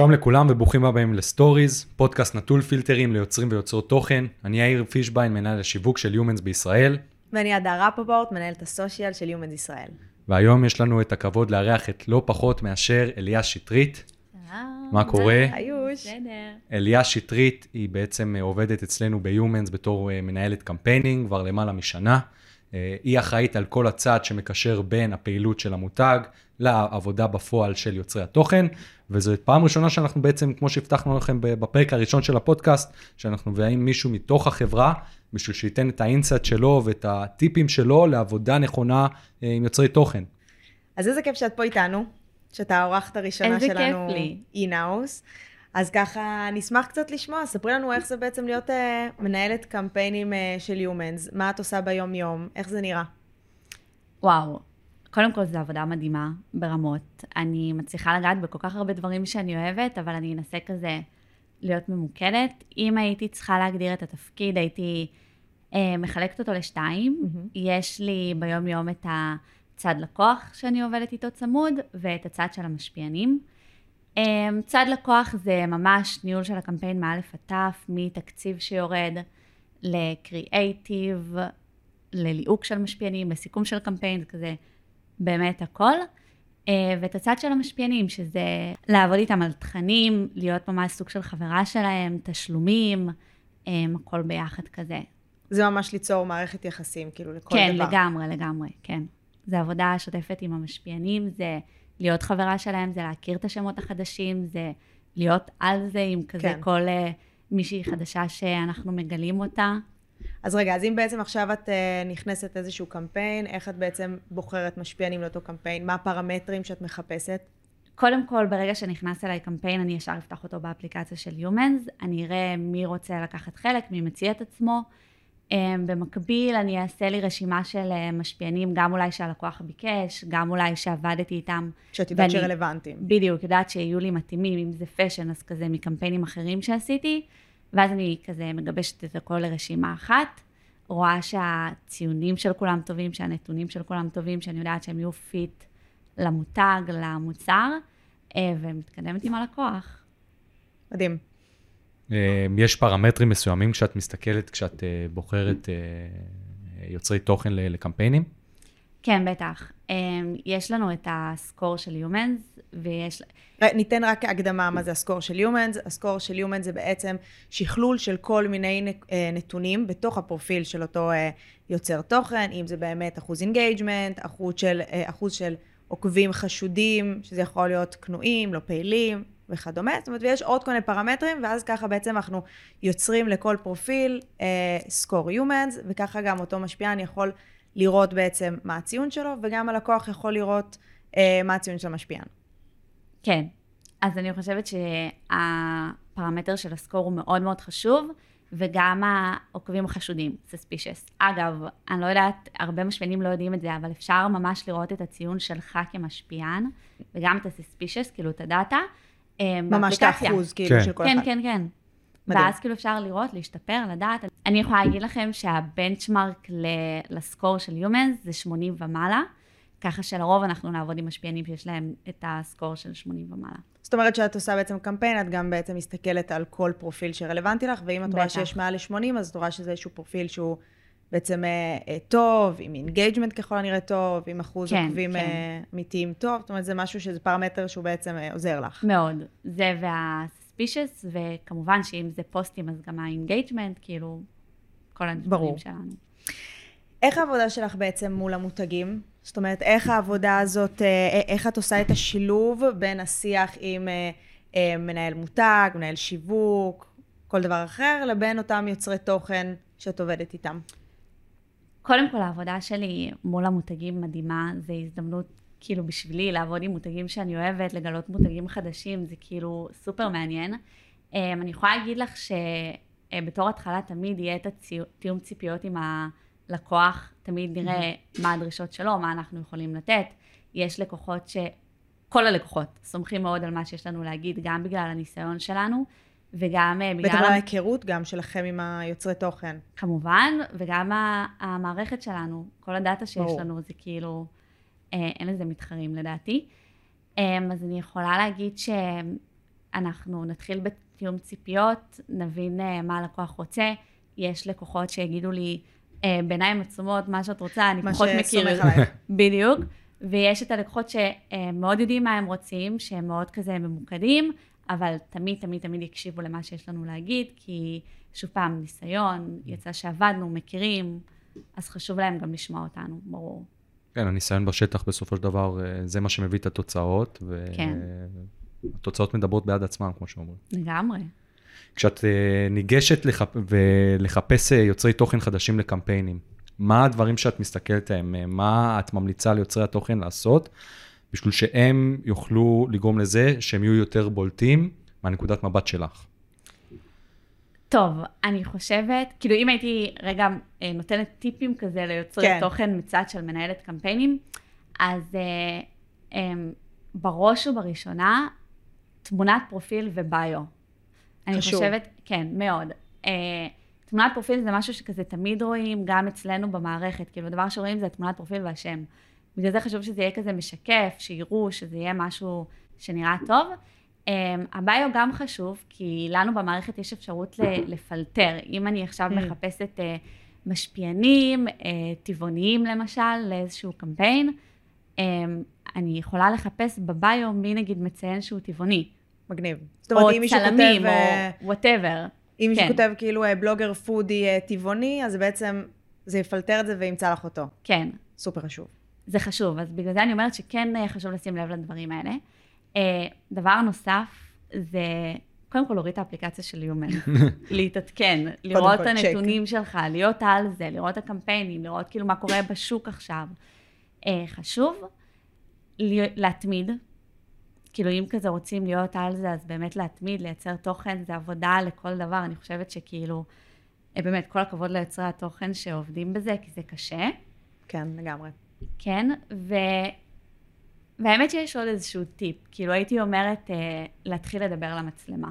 שלום לכולם וברוכים הבאים ל Stories, פודקאסט נטול פילטרים ליוצרים ויוצרות תוכן. אני יאיר פישביין, מנהל השיווק של Humanz בישראל. ואני הדר רפופורט, מנהלת ה social של Humanz ישראל. והיום יש לנו את הכבוד לארח את לא פחות מאשר אליה שטרית. מה קורה? היוש. בסדר. אליה שטרית היא בעצם אה, עובדת אצלנו ב Humanz בתור אה, מנהלת campaigning כבר למעלה משנה. אה, היא אחראית על כל הצד שמקשר בין הפעילות של המותג לעבודה בפועל של יוצרי התוכן, וזו פעם ראשונה שאנחנו בעצם, כמו שהבטחנו לכם בפרק הראשון של הפודקאסט, שאנחנו מביאים מישהו מתוך החברה, בשביל שייתן את האינסט שלו ואת הטיפים שלו לעבודה נכונה עם יוצרי תוכן. אז איזה כיף שאת פה איתנו, שאתה האורחת הראשונה שלנו. אינאוס. אז ככה, נשמח קצת לשמוע, ספרי לנו איך זה בעצם להיות uh, מנהלת קמפיינים uh, של יומנס, מה את עושה ביום-יום, איך זה נראה. וואו, קודם כל זו עבודה מדהימה ברמות. אני מצליחה לגעת בכל כך הרבה דברים שאני אוהבת, אבל אני אנסה כזה להיות ממוקדת. אם הייתי צריכה להגדיר את התפקיד, הייתי אה, מחלקת אותו לשתיים. מהמם. יש לי ביום-יום את הצד לקוח שאני עובדת איתו צמוד, ואת הצד של המשפיענים. אה, צד לקוח זה ממש ניהול של הקמפיין מאלף עד תף, מתקציב שיורד לקריאייטיב, לליהוק של משפיענים, לסיכום של קמפיין, זה כזה באמת הכל. אה, ואת הצד של המשפיענים, שזה לעבוד איתם על תכנים, להיות ממש סוג של חברה שלהם, תשלומים, אה, הכל ביחד כזה. זה ממש ליצור מערכת יחסים, כאילו, לכל כן, דבר. לגמרי, לגמרי, כן. זה עבודה שוטפת עם המשפיענים, זה להיות חברה שלהם, זה להכיר את השמות החדשים, זה להיות על זה עם כזה כן. כל אה, מישהי חדשה שאנחנו מגלים אותה. אז רגע, אז אם בעצם עכשיו את אה, נכנסת לאיזשהו קמפיין, איך את בעצם בוחרת משפיענים לאותו קמפיין? מה הפרמטרים שאת מחפשת? קודם כל, ברגע שנכנס אליי קמפיין, אני ישר אפתח אותו באפליקציה של Humanz, אני אראה מי רוצה לקחת חלק, מי מציע את עצמו. אמ, במקביל, אני אעשה לי רשימה של אה, משפיענים, גם אולי שהלקוח ביקש, גם אולי שעבדתי איתם. שאת יודעת שרלוונטיים. בדיוק, יודעת שיהיו לי מתאימים, אם זה fashion, אז כזה מקמפיינים אחרים שעשיתי, ואז אני כזה מגבשת את הכל לרשימה אחת, רואה שהציונים של כולם טובים, שהנתונים של כולם טובים, שאני יודעת שהם יהיו fit למותג, למוצר, אה, ומתקדמת עם הלקוח. מדהים. אה, יש פרמטרים מסוימים כשאת מסתכלת, כשאת אה, בוחרת יוצרי תוכן לקמפיינים? כן, בטח. אה, יש לנו את ה score של Humanz, ויש... ר- ניתן רק הקדמה מה זה ה score של Humanz. ה score של Humanz זה בעצם שכלול של כל מיני אה, נתונים בתוך הפרופיל של אותו אה, יוצר תוכן, אם זה באמת אחוז engagement, אחוז של, אה, אחוז של עוקבים חשודים, שזה יכול להיות כנועים, לא פעילים וכדומה. זאת אומרת, ויש עוד כל מיני פרמטרים, ואז ככה בעצם אנחנו יוצרים לכל פרופיל אה, score Humanz, וככה גם אותו משפיען יכול לראות בעצם מה הציון שלו, וגם הלקוח יכול לראות אה, מה הציון של המשפיען. כן. אז אני חושבת שהפרמטר של הסקור הוא מאוד מאוד חשוב, וגם העוקבים החשודים, suspicious. אגב, אני לא יודעת, הרבה משפיענים לא יודעים את זה, אבל אפשר ממש לראות את הציון שלך כמשפיען, וגם את ה-suspicious, כאילו את הדאטה, אה, ממש את. האחוז, כאילו, כן. של כל כן, אחד. כן, כן. מדהים. ואז כאילו אפשר לראות, להשתפר, לדעת. אני יכולה להגיד לכם שהבנצ'מרק ל score של Humanz זה 80 ומעלה, ככה שלרוב אנחנו נעבוד עם משפיענים שיש להם את ה score של 80 ומעלה. זאת אומרת שאת עושה בעצם קמפיין, את גם בעצם מסתכלת על כל פרופיל שרלוונטי לך, ואם את רואה. שיש מעל ל-80, אז את רואה שזה איזשהו פרופיל שהוא בעצם אה, אה, טוב, עם engagement ככל הנראה טוב, עם אחוז כן, עוקבים כן. אה, אמיתיים טוב, זאת אומרת זה משהו שזה פרמטר שהוא בעצם אה, עוזר לך. מאוד. זה וה-suspicious, וכמובן שאם זה פוסטים אז גם ה-engagement, כאילו, כל הדברים ברור. שלנו. איך העבודה שלך בעצם מול המותגים? זאת אומרת, איך העבודה הזאת, אה, איך את עושה את השילוב בין השיח עם אה, אה, מנהל מותג, מנהל שיווק, כל דבר אחר, לבין אותם יוצרי תוכן שאת עובדת איתם? קודם כל, העבודה שלי מול המותגים מדהימה, זו הזדמנות כאילו בשבילי לעבוד עם מותגים שאני אוהבת, לגלות מותגים חדשים, זה כאילו סופר מעניין. אה, אני יכולה להגיד לך שבתור התחלה תמיד יהיה את התיאום ציפיות עם הלקוח, תמיד נראה מה הדרישות שלו, מה אנחנו יכולים לתת. יש לקוחות ש... כל הלקוחות סומכים מאוד על מה שיש לנו להגיד, גם בגלל הניסיון שלנו, וגם אה, בגלל... בטח ההיכרות גם שלכם עם היוצרי תוכן. כמובן, וגם המערכת שלנו, כל הדאטה שיש ברור. לנו, זה כאילו, אה, אין לזה מתחרים לדעתי. אה, אז אני יכולה להגיד אנחנו נתחיל בתיאום ציפיות, נבין אה, מה הלקוח רוצה. יש לקוחות שיגידו לי, אה, בעיניים עצומות, מה שאת רוצה, אני מה פחות מכיר. שסומך עלייך. בדיוק. ויש את הלקוחות שמאוד יודעים מה הם רוצים, שהם מאוד כזה ממוקדים, אבל תמיד, תמיד, תמיד יקשיבו למה שיש לנו להגיד, כי שוב פעם, ניסיון, יצא שעבדנו, מכירים, אז חשוב להם גם לשמוע אותנו, ברור. כן, הניסיון בשטח בסופו של דבר, אה, זה מה שמביא את התוצאות, כן. והתוצאות מדברות בעד עצמם, כמו שאומרים. לגמרי. כשאת אה, ניגשת לחפ... ולחפש אה, יוצרי תוכן חדשים לקמפיינים, מה הדברים שאת מסתכלת עליהם? אה, מה את ממליצה ליוצרי התוכן לעשות, בשביל שהם יוכלו לגרום לזה שהם יהיו יותר בולטים מהנקודת מבט שלך? טוב, אני חושבת, כאילו אם הייתי רגע נותנת טיפים כזה ליוצרי כן. כן. תוכן מצד של מנהלת קמפיינים, אז אה, אה, בראש ובראשונה, תמונת פרופיל וביו. אני. חושבת, כן, מאוד. אה, תמונת פרופיל זה משהו שכזה תמיד רואים, גם אצלנו במערכת, כאילו הדבר שרואים זה התמונת פרופיל והשם. בגלל זה חשוב שזה יהיה כזה משקף, שיראו, שזה יהיה משהו שנראה טוב. Um, הביו גם חשוב, כי לנו במערכת יש אפשרות לפלטר. אם אני עכשיו אממ. מחפשת אה, משפיענים, טבעוניים למשל, לאיזשהו קמפיין, אני יכולה לחפש ב bio מי נגיד מציין שהוא טבעוני. מגניב. זאת אומרת, או אם מישהו צלמים, כותב... אה, או whatever. אם מישהו כן. כותב כאילו אה, בלוגר foodie אה, טבעוני, אז בעצם זה יפלטר את זה וימצא לך אותו. כן, סופר חשוב. זה חשוב, אז בגלל זה אני אומרת שכן אה, חשוב לשים לב לדברים האלה. אה, דבר נוסף זה קודם כל להוריד את האפליקציה של יומן, להתעדכן, לראות את. הנתונים שלך, להיות על זה, לראות את הקמפיינים, לראות כאילו מה קורה בשוק עכשיו. אה, חשוב להתמיד, כאילו אם כזה רוצים להיות על זה, אז באמת להתמיד, לייצר תוכן, זה עבודה לכל דבר, אני חושבת שכאילו, אה, באמת, כל הכבוד ליוצרי התוכן שעובדים בזה, כי זה קשה. כן, לגמרי. כן, ו... והאמת שיש עוד איזשהו טיפ, כאילו הייתי אומרת אה, להתחיל לדבר למצלמה.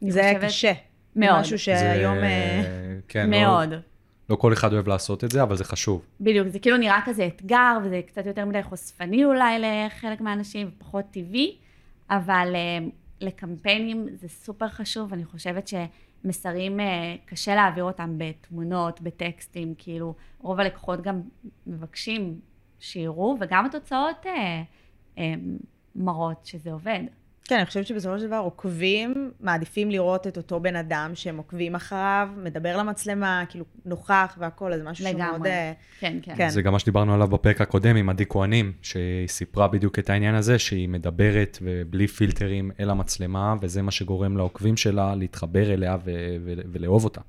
זה חושבת- קשה. מאוד. משהו שהיום... זה- אה, כן, לא- מאוד. לא כל אחד אוהב לעשות את זה, אבל זה חשוב. בדיוק, זה כאילו נראה כזה אתגר, וזה קצת יותר מדי חושפני אולי לחלק מהאנשים, ופחות טבעי, אבל אה, לקמפיינים זה סופר חשוב, אני חושבת שמסרים, אה, קשה להעביר אותם בתמונות, בטקסטים, כאילו, רוב הלקוחות גם מבקשים שיראו, וגם התוצאות אה, אה, מראות שזה עובד. כן, אני חושבת שבסופו של דבר עוקבים, מעדיפים לראות את אותו בן אדם שהם עוקבים אחריו, מדבר למצלמה, כאילו נוכח והכל, אז זה משהו שהוא מאוד... לגמרי. אה, כן, כן. כן. זה גם מה שדיברנו עליו בפרק הקודם עם עדי כהנים, שהיא סיפרה בדיוק את העניין הזה, שהיא מדברת ובלי פילטרים אל המצלמה, וזה מה שגורם לעוקבים שלה להתחבר אליה ו- ו- ולאהוב אותה.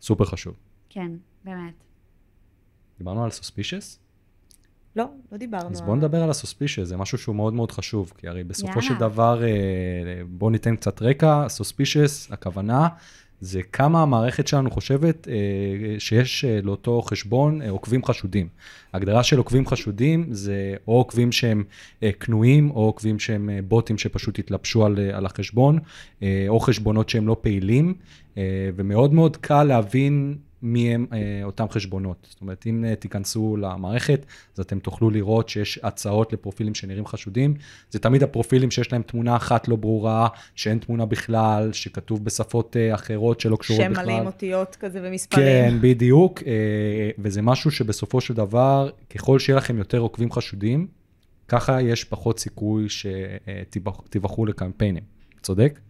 סופר חשוב. כן, באמת. דיברנו על סוספישס? לא, לא דיברנו. אז בואו נדבר על הסוספישס, זה משהו שהוא מאוד מאוד חשוב, כי הרי בסופו יאללה. של דבר, אה, בואו ניתן קצת רקע, סוספישס, הכוונה, זה כמה המערכת שלנו חושבת אה, שיש אה, לאותו חשבון עוקבים חשודים. ההגדרה של עוקבים חשודים זה או עוקבים שהם קנויים, או עוקבים שהם בוטים שפשוט התלבשו על, על החשבון, או חשבונות שהם לא פעילים, ומאוד מאוד קל להבין מי הם אה, אותם חשבונות. זאת אומרת, אם אה, תיכנסו למערכת, אז אתם תוכלו לראות שיש הצעות לפרופילים שנראים חשודים. זה תמיד הפרופילים שיש להם תמונה אחת לא ברורה, שאין תמונה בכלל, שכתוב בשפות אה, אחרות שלא קשורות שם בכלל. מלא עם אותיות כזה ומספרים. כן, בדיוק, אה, וזה משהו שבסופו של דבר, ככל שיהיה לכם יותר עוקבים חשודים, ככה יש פחות סיכוי שתיבחרו לקמפיינים. צודק?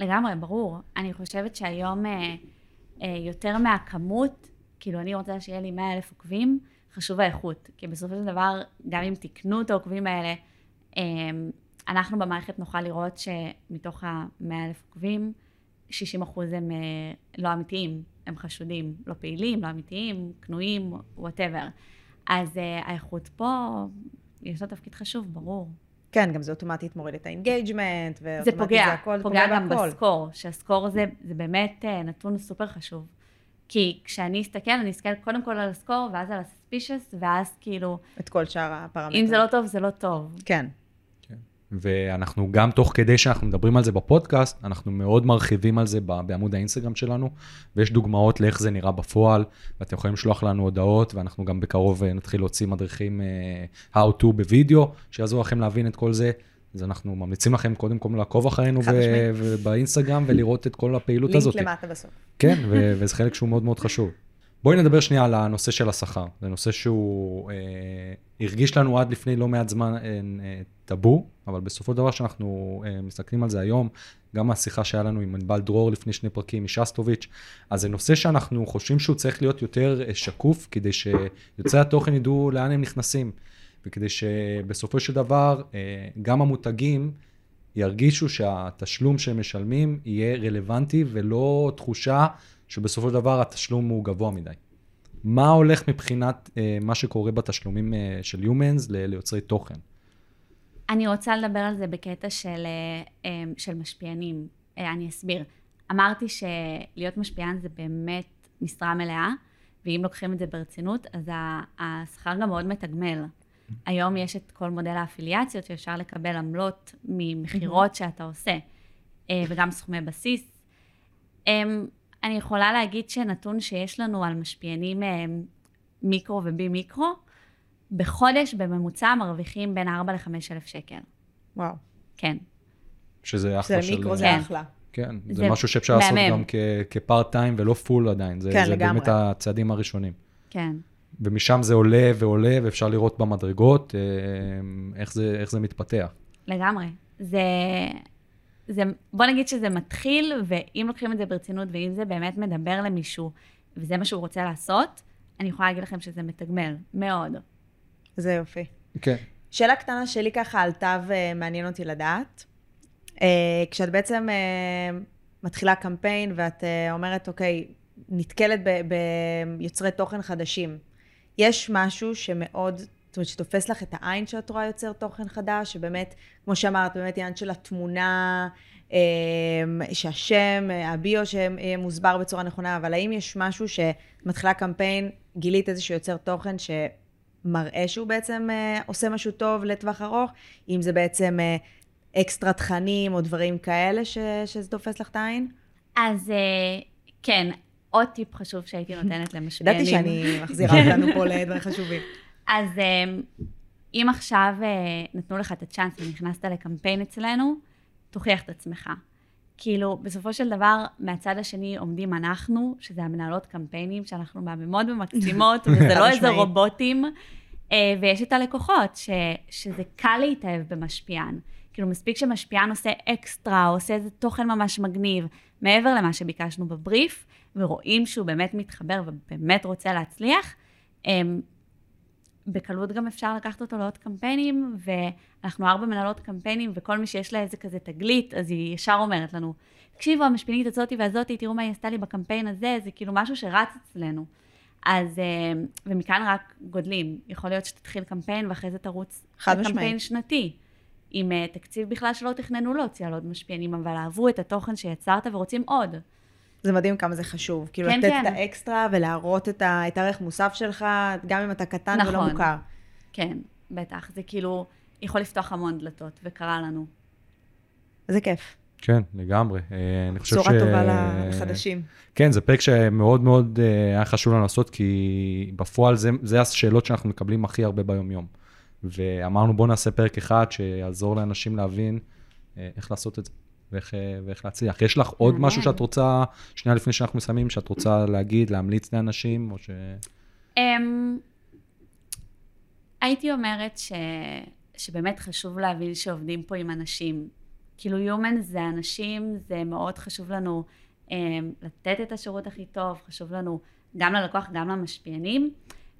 לגמרי, ברור. אני חושבת שהיום אה, יותר מהכמות, כאילו אני רוצה שיהיה לי 100 אלף עוקבים, חשוב האיכות. כי בסופו של דבר, גם אם תקנו את העוקבים האלה, אה, אנחנו במערכת נוכל לראות שמתוך ה-100 אלף עוקבים, 60 אחוז הם אה, לא אמיתיים, הם חשודים, לא פעילים, לא אמיתיים, קנויים, וואטאבר. אז אה, האיכות פה, יש לה תפקיד חשוב, ברור. כן, גם זה אוטומטית מוריד את ה engagement, זה ואוטומטית פוגע, זה הכל, פוגע גם בהכל. ב score, שה score זה, זה באמת אה, נתון סופר חשוב. כי כשאני אסתכל, אני אסתכל קודם כל על ה score, ואז על ה suspicious, ואז כאילו, את כל שאר הפרמטרים. אם זה לא טוב, זה לא טוב. כן. ואנחנו גם תוך כדי שאנחנו מדברים על זה בפודקאסט, אנחנו מאוד מרחיבים על זה בעמוד האינסטגרם שלנו, ויש דוגמאות לאיך זה נראה בפועל, ואתם יכולים לשלוח לנו הודעות, ואנחנו גם בקרוב אה, נתחיל להוציא מדריכים אה, How to בווידאו, שיעזרו לכם להבין את כל זה. אז אנחנו ממליצים לכם קודם כל לעקוב אחרינו משמעית. ובאינסטגרם ולראות את כל הפעילות הזאת. לינק למטה בסוף. כן, ו- וזה חלק שהוא מאוד מאוד חשוב. בואי נדבר שנייה על הנושא של השכר. זה נושא שהוא אה, הרגיש לנו עד לפני לא מעט זמן אה, אה, טאבו, אבל בסופו של דבר שאנחנו אה, מסתכלים על זה היום, גם מהשיחה שהיה לנו עם ענבל דרור לפני שני פרקים, משסטוביץ', אז זה נושא שאנחנו חושבים שהוא צריך להיות יותר אה, שקוף, כדי שיוצרי התוכן ידעו לאן הם נכנסים, וכדי שבסופו של דבר אה, גם המותגים ירגישו שהתשלום שהם משלמים יהיה רלוונטי ולא תחושה שבסופו של דבר התשלום הוא גבוה מדי. מה הולך מבחינת אה, מה שקורה בתשלומים אה, של Humans ל- ליוצרי תוכן? אני רוצה לדבר על זה בקטע של, אה, אה, של משפיענים. אה, אני אסביר. אמרתי שלהיות משפיען זה באמת משרה מלאה, ואם לוקחים את זה ברצינות, אז השכר גם מאוד מתגמל. היום יש את כל מודל האפיליאציות, שאפשר לקבל עמלות ממכירות שאתה עושה, אה, וגם סכומי בסיס. אני יכולה להגיד שנתון שיש לנו על משפיענים אה, מיקרו ובי מיקרו, בחודש בממוצע מרוויחים בין 4 ל-5 אלף שקל. וואו. כן. שזה אחלה זה של... מיקרו, זה כן. אחלה. כן, זה, זה משהו שאפשר לעשות. גם כ- כפארט טיים ולא פול עדיין. זה, כן, זה לגמרי. באמת הצעדים הראשונים. כן. ומשם זה עולה ועולה, ואפשר לראות במדרגות אה, איך זה, איך זה מתפתח. לגמרי. זה, זה, בוא נגיד שזה מתחיל, ואם לוקחים את זה ברצינות, ואם זה באמת מדבר למישהו, וזה מה שהוא רוצה לעשות, אני יכולה להגיד לכם שזה מתגמל, מאוד. זה יופי. כן. שאלה קטנה שלי ככה עלתה ומעניין אותי לדעת. אה, כשאת בעצם אה, מתחילה קמפיין ואת אה, אומרת, אוקיי, נתקלת ב- ביוצרי תוכן חדשים, יש משהו שמאוד, זאת אומרת, שתופס לך את העין שאת רואה יוצר תוכן חדש, שבאמת, כמו שאמרת, באמת עניין של התמונה, אה, שהשם, הביו שיהיה מוסבר בצורה נכונה, אבל האם יש משהו שמתחילה קמפיין, גילית איזשהו יוצר תוכן ש... מראה שהוא בעצם אה, עושה משהו טוב לטווח ארוך, אם זה בעצם אה, אקסטרה תכנים או דברים כאלה ש, שזה תופס לך את העין. אז אה, כן, עוד טיפ חשוב שהייתי נותנת למשפיענים. ידעתי שאני מחזירה אותנו פה לדברים חשובים. אז אה, אם עכשיו אה, נתנו לך את הצ'אנס ונכנסת לקמפיין אצלנו, תוכיח את עצמך. כאילו, בסופו של דבר, מהצד השני עומדים אנחנו, שזה המנהלות קמפיינים, שאנחנו מהממות ומקסימות, וזה לא איזה. רובוטים, אה, ויש את הלקוחות, ש, שזה קל להתאהב במשפיען. כאילו, מספיק שמשפיען עושה אקסטרה, או עושה איזה תוכן ממש מגניב, מעבר למה שביקשנו בבריף, ורואים שהוא באמת מתחבר ובאמת רוצה להצליח, הם, בקלות גם אפשר לקחת אותו לעוד קמפיינים, ואנחנו ארבע מנהלות קמפיינים, וכל מי שיש לה איזה כזה תגלית, אז היא ישר אומרת לנו, תקשיבו, המשפינית הזאתי והזאתי, תראו מה היא עשתה לי בקמפיין הזה, זה כאילו משהו שרץ אצלנו. אז, אה, ומכאן רק גודלים. יכול להיות שתתחיל קמפיין ואחרי זה תרוץ לקמפיין. שנתי. עם אה, תקציב בכלל שלא תכננו להוציא על עוד משפיענים, אבל אהבו את התוכן שיצרת ורוצים עוד. זה מדהים כמה זה חשוב. כאילו כן, לתת כן. את האקסטרה ולהראות את, ה, את הערך מוסף שלך, גם אם אתה קטן ולא נכון. מוכר. כן, בטח. זה כאילו יכול לפתוח המון דלתות, וקרה לנו. איזה כיף. כן, לגמרי. אה, אני חושב בשורה ש... טובה לחדשים. כן, זה פרק שמאוד מאוד אה, היה חשוב לנו לעשות, כי בפועל זה, זה השאלות שאנחנו מקבלים הכי הרבה ביום-יום. ואמרנו, בואו נעשה פרק אחד שיעזור לאנשים להבין אה, איך לעשות את זה ואיך, אה, ואיך להצליח. יש לך עוד. משהו שאת רוצה, שנייה לפני שאנחנו מסיימים, שאת רוצה להגיד, להמליץ לאנשים, או ש... Um, הייתי אומרת ש, שבאמת חשוב להבין שעובדים פה עם אנשים. כאילו Human זה אנשים, זה מאוד חשוב לנו um, לתת את השירות הכי טוב, חשוב לנו גם ללקוח, גם למשפיענים,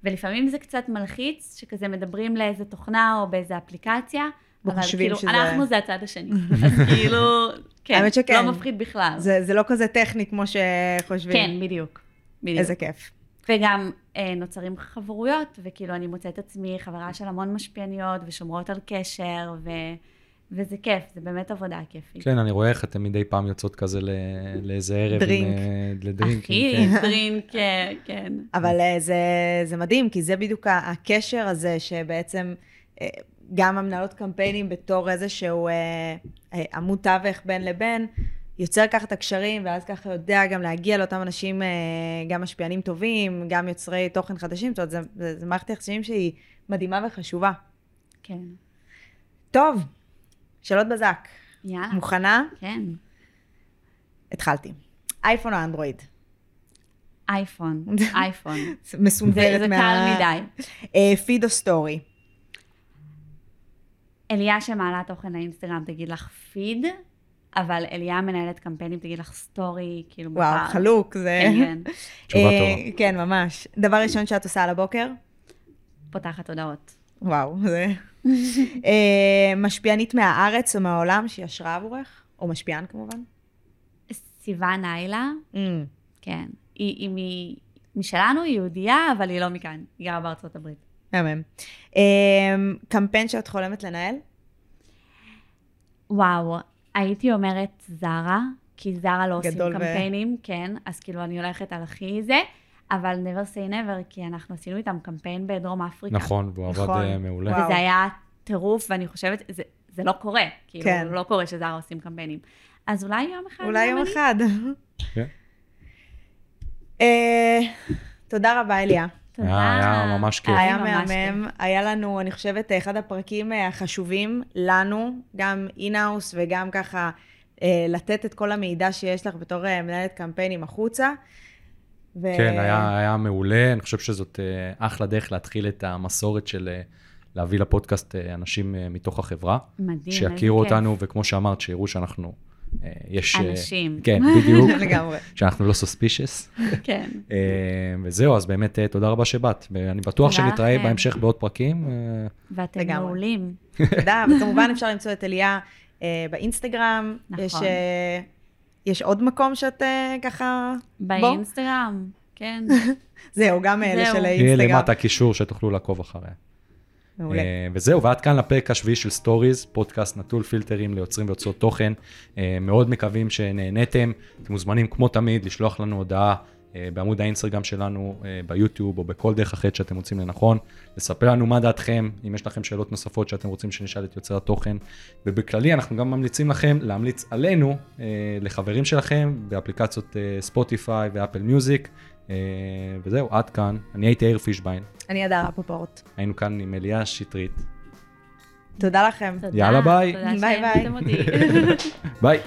ולפעמים זה קצת מלחיץ, שכזה מדברים לאיזה תוכנה או באיזה אפליקציה, אבל כאילו, שזה- אנחנו זה הצד השני. אז כאילו, כן, האמת שכן. לא מפחיד בכלל. זה, זה לא כזה טכני כמו שחושבים. כן, בדיוק. בדיוק. איזה כיף. וגם אה, נוצרים חברויות, וכאילו אני מוצאת עצמי חברה של המון משפיעניות ושומרות על קשר, ו... וזה כיף, זה באמת עבודה כיפית. כן, אני רואה איך אתם מדי פעם יוצאות כזה ל- לאיזה ערב. עם, דרינק. אה, לדרינק. אחי, כן. דרינק, אה, כן. אבל אה, זה, זה מדהים, כי זה בדיוק הקשר הזה שבעצם אה, גם המנהלות קמפיינים בתור איזשהו אה, אה, עמוד תווך בין לבין, יוצר ככה את הקשרים, ואז ככה יודע גם להגיע לאותם אנשים, אה, גם משפיענים טובים, גם יוצרי תוכן חדשים, זאת אומרת, זה, זה, זה מערכת יחסים שהיא מדהימה וחשובה. כן. טוב, שאלות בזק. יאללה. מוכנה? כן. התחלתי. אייפון או אנדרואיד? אייפון, אייפון. זה מסונוורת זה מה... קל מדי. אה, פיד או סטורי? אליה שמעלה תוכן לאינסטגרם תגיד לך פיד, אבל אליה מנהלת קמפיינים תגיד לך סטורי, כאילו וואו, בפער. חלוק, זה... כן, כן. תשובה אה, טובה. כן, ממש. דבר ראשון שאת עושה על הבוקר? פותחת הודעות. וואו, זה... אה, משפיענית מהארץ או מהעולם שהיא השראה עבורך? או משפיען כמובן? סיוון ניילה, Mm, כן. היא, היא מ- משלנו, היא יהודייה, אבל היא לא מכאן. היא גרה בארצות הברית. מהמם. אה, קמפיין שאת חולמת לנהל? וואו, הייתי אומרת זרה, כי זרה לא עושים ו- קמפיינים, כן, אז כאילו אני הולכת על הכי זה, אבל never say never, כי אנחנו עשינו איתם קמפיין בדרום אפריקה. נכון, והוא עבד נכון. אה, מעולה. וואו. וזה היה טירוף, ואני חושבת, זה, זה לא קורה, כאילו, כן. לא קורה שזרה עושים קמפיינים. אז אולי יום אחד... אולי יום אני? אחד. כן. אה, תודה רבה, אליה. תודה. היה- היה ממש כיף. היה מהמם, היה לנו, אני חושבת, אחד הפרקים אה, החשובים לנו, גם אינאוס וגם ככה אה, לתת את כל המידע שיש לך בתור אה, מנהלת קמפיינים החוצה. ו- כן, היה, היה מעולה, אני חושב שזאת אה, אחלה דרך להתחיל את המסורת של אה, להביא לפודקאסט אה, אנשים אה, מתוך החברה, מדהים, איזה שיכירו כיף. אותנו, וכמו שאמרת, שיראו שאנחנו, אה, יש... אה, אנשים. כן, בדיוק, לגמרי. שאנחנו לא סוספישס. כן. וזהו, אז באמת אה, תודה רבה שבאת, ואני בטוח שנתראה. בהמשך בעוד פרקים. אה, ואתם. מעולים. תודה, וכמובן אפשר למצוא את אליה אה, באינסטגרם. נכון. יש, אה, יש עוד מקום שאת אה, ככה... באינסטגרם, כן. זהו, גם אלה. של יהיה האינסטגרם. למטה קישור שתוכלו לעקוב אחריה. מעולה. אה, וזהו, ועד כאן לפרק השביעי של סטוריז, פודקאסט נטול פילטרים ליוצרים ויוצרות תוכן. אה, מאוד מקווים שנהניתם. אתם מוזמנים כמו תמיד לשלוח לנו הודעה בעמוד האינסטגרם שלנו, אה, ביוטיוב או בכל דרך אחרת שאתם מוצאים לנכון. לספר לנו מה דעתכם, אם יש לכם שאלות נוספות שאתם רוצים שנשאל את יוצרי התוכן. ובכללי אנחנו גם ממליצים לכם להמליץ עלינו אה, לחברים שלכם באפליקציות אה, ספוטיפיי ואפל מיוזיק. אה, וזהו, עד כאן. אני הייתי יאיר פישביין. אני אדר רפופורט. היינו כאן עם אליה שטרית. תודה לכם. תודה. יאללה, ביי. תודה ביי, ביי. ביי.